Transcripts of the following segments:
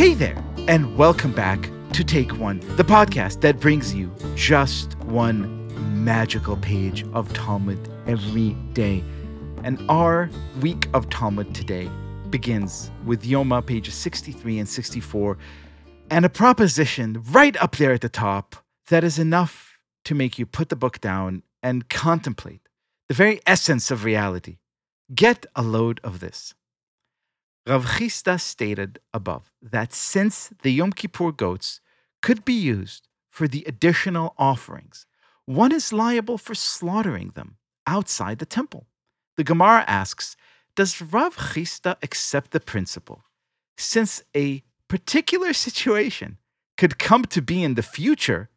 Hey there, and welcome back to Take One, the podcast that brings you just one magical page of Talmud every day. And our week of Talmud today begins with Yoma pages 63 and 64, and a proposition right up there at the top that is enough to make you put the book down and contemplate the very essence of reality. Get a load of this. Rav Chisda stated above that since the Yom Kippur goats could be used for the additional offerings, one is liable for slaughtering them outside the temple. The Gemara asks, does Rav Chisda accept the principle? Since a particular situation could come to be in the future,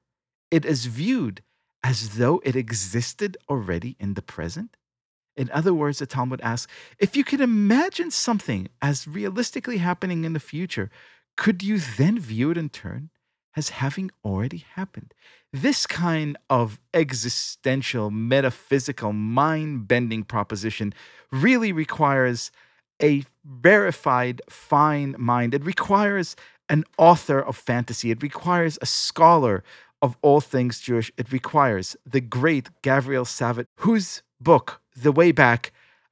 it is viewed as though it existed already in the present? In other words, the Talmud asks if you could imagine something as realistically happening in the future, could you then view it in turn as having already happened? This kind of existential, metaphysical, mind bending proposition really requires a verified, fine mind. It requires an author of fantasy, it requires a scholar of all things Jewish. It requires the great Gavriel Savit, whose book, The Way Back,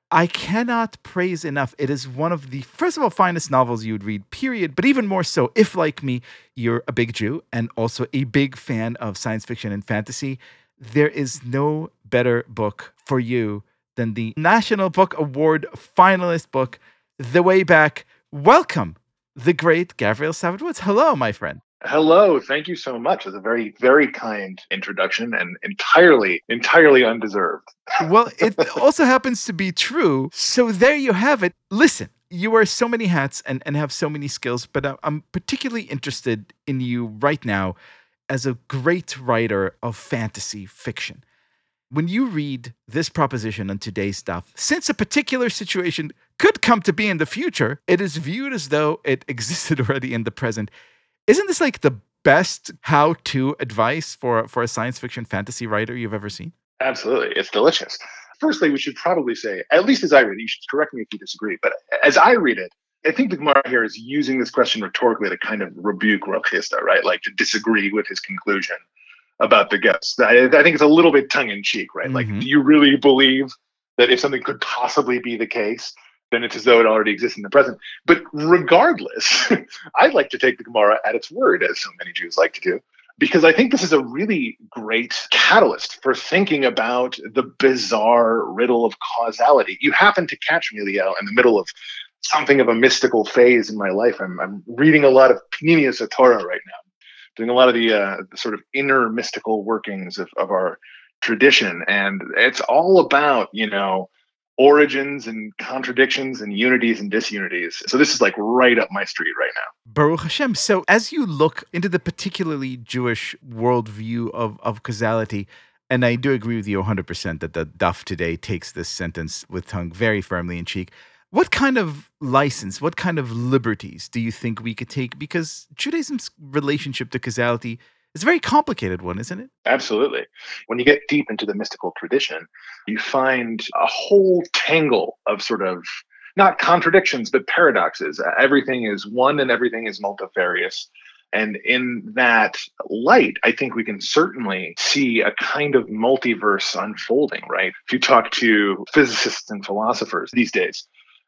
I cannot praise enough. It is one of the, first of all, finest novels you would read, period. But even more so, if like me, you're a big Jew and also a big fan of science fiction and fantasy, there is no better book for you than the National Book Award finalist book, The Way Back. Welcome, the great Gavriel Savit Woods. Hello, my friend. Hello, thank you so much. It's a very, very kind introduction and entirely, entirely undeserved. well, it also happens to be true. So there you have it. Listen, you wear so many hats and, and have so many skills, but I'm particularly interested in you right now as a great writer of fantasy fiction. When you read this proposition on today's stuff, since a particular situation could come to be in the future, it is viewed as though it existed already in the present. Isn't this like the best how-to advice for for a science fiction fantasy writer you've ever seen? Absolutely, it's delicious. Firstly, we should probably say, at least as I read it, you should correct me if you disagree, but as I read it, I think the Gemara here is using this question rhetorically to kind of rebuke Rav Chisda, right? Like to disagree with his conclusion about the ghosts. I, I think it's a little bit tongue in cheek, right? Mm-hmm. Like, do you really believe that if something could possibly be the case, then it's as though it already exists in the present. But regardless, I'd like to take the Gemara at its word, as so many Jews like to do, because I think this is a really great catalyst for thinking about the bizarre riddle of causality. You happen to catch me, Liel, in the middle of something of a mystical phase in my life. I'm, I'm reading a lot of Pnimius Torah right now, doing a lot of the, uh, the sort of inner mystical workings of, of our tradition. And it's all about, you know, origins and contradictions and unities and disunities. So this is like right up my street right now. Baruch Hashem. So as you look into the particularly Jewish worldview of, of causality, and I do agree with you 100% that the Daf today takes this sentence with tongue very firmly in cheek. What kind of license, what kind of liberties do you think we could take? Because Judaism's relationship to causality it's a very complicated one, isn't it? Absolutely. When you get deep into the mystical tradition, you find a whole tangle of sort of not contradictions, but paradoxes. Uh, everything is one and everything is multifarious. And in that light, I think we can certainly see a kind of multiverse unfolding, right? If you talk to physicists and philosophers these days,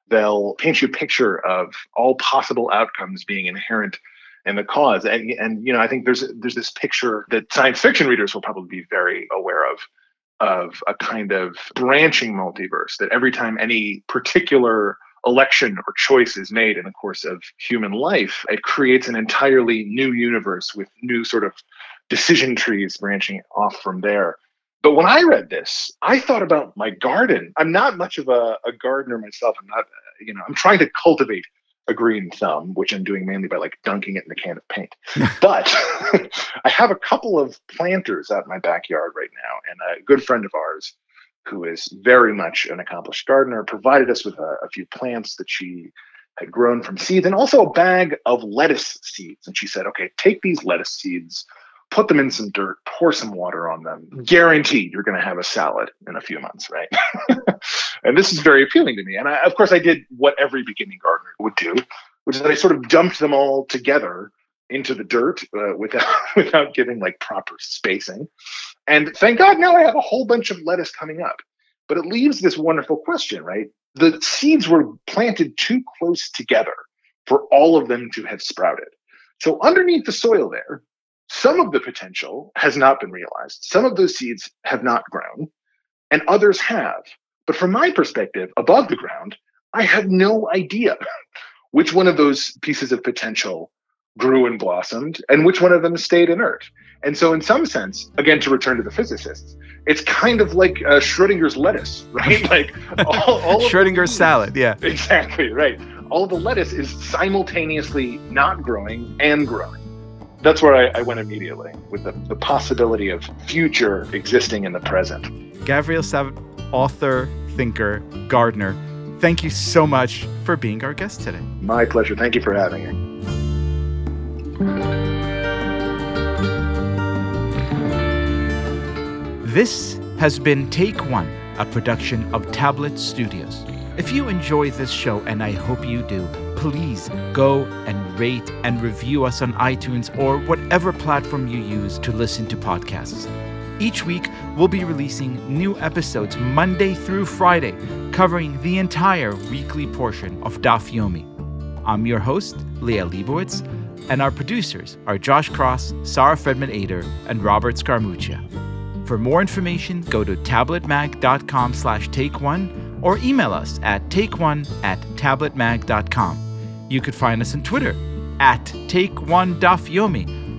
they'll paint you a picture of all possible outcomes being inherent and the cause. And, and you know, I think there's there's this picture that science fiction readers will probably be very aware of of a kind of branching multiverse that every time any particular election or choice is made in the course of human life, it creates an entirely new universe with new sort of decision trees branching off from there. But when I read this, I thought about my garden. I'm not much of a, a gardener myself. I'm not, you know, I'm trying to cultivate a green thumb, which I'm doing mainly by like dunking it in a can of paint. but I have a couple of planters out in my backyard right now, and a good friend of ours who is very much an accomplished gardener provided us with a, a few plants that she had grown from seeds and also a bag of lettuce seeds. And she said, okay, take these lettuce seeds, put them in some dirt, pour some water on them. Guaranteed you're going to have a salad in a few months, right? and this is very appealing to me. And I, of course, I did what every beginning gardener would do. which is that I sort of dumped them all together into the dirt uh, without without giving like proper spacing. And thank God now I have a whole bunch of lettuce coming up. But it leaves this wonderful question, right? The seeds were planted too close together for all of them to have sprouted. So underneath the soil there, some of the potential has not been realized. Some of those seeds have not grown, and others have. But from my perspective, above the ground, I had no idea which one of those pieces of potential grew and blossomed and which one of them stayed inert. And so, in some sense, again, to return to the physicists, it's kind of like uh, Schrodinger's lettuce, right? like all, all Schrodinger's salad, yeah. Exactly, right. All the lettuce is simultaneously not growing and growing. That's where I, I went immediately with the, the possibility of future existing in the present. Gavriel Savit, author, thinker, gardener, thank you so much for being our guest today. My pleasure. Thank you for having me. This has been Take One, a production of Tablet Studios. If you enjoy this show, and I hope you do, please go and rate and review us on iTunes or whatever platform you use to listen to podcasts. Each week, we'll be releasing new episodes Monday through Friday, covering the entire weekly portion of Daf Yomi. I'm your host, Liel Leibovitz, and our producers are Josh Kross, Sarah Fredman Ader, and Robert Scaramuccia. For more information, go to tabletmag.com slash take one or email us at takeone at tabletmag.com. You could find us on Twitter at Take One Daf Yomi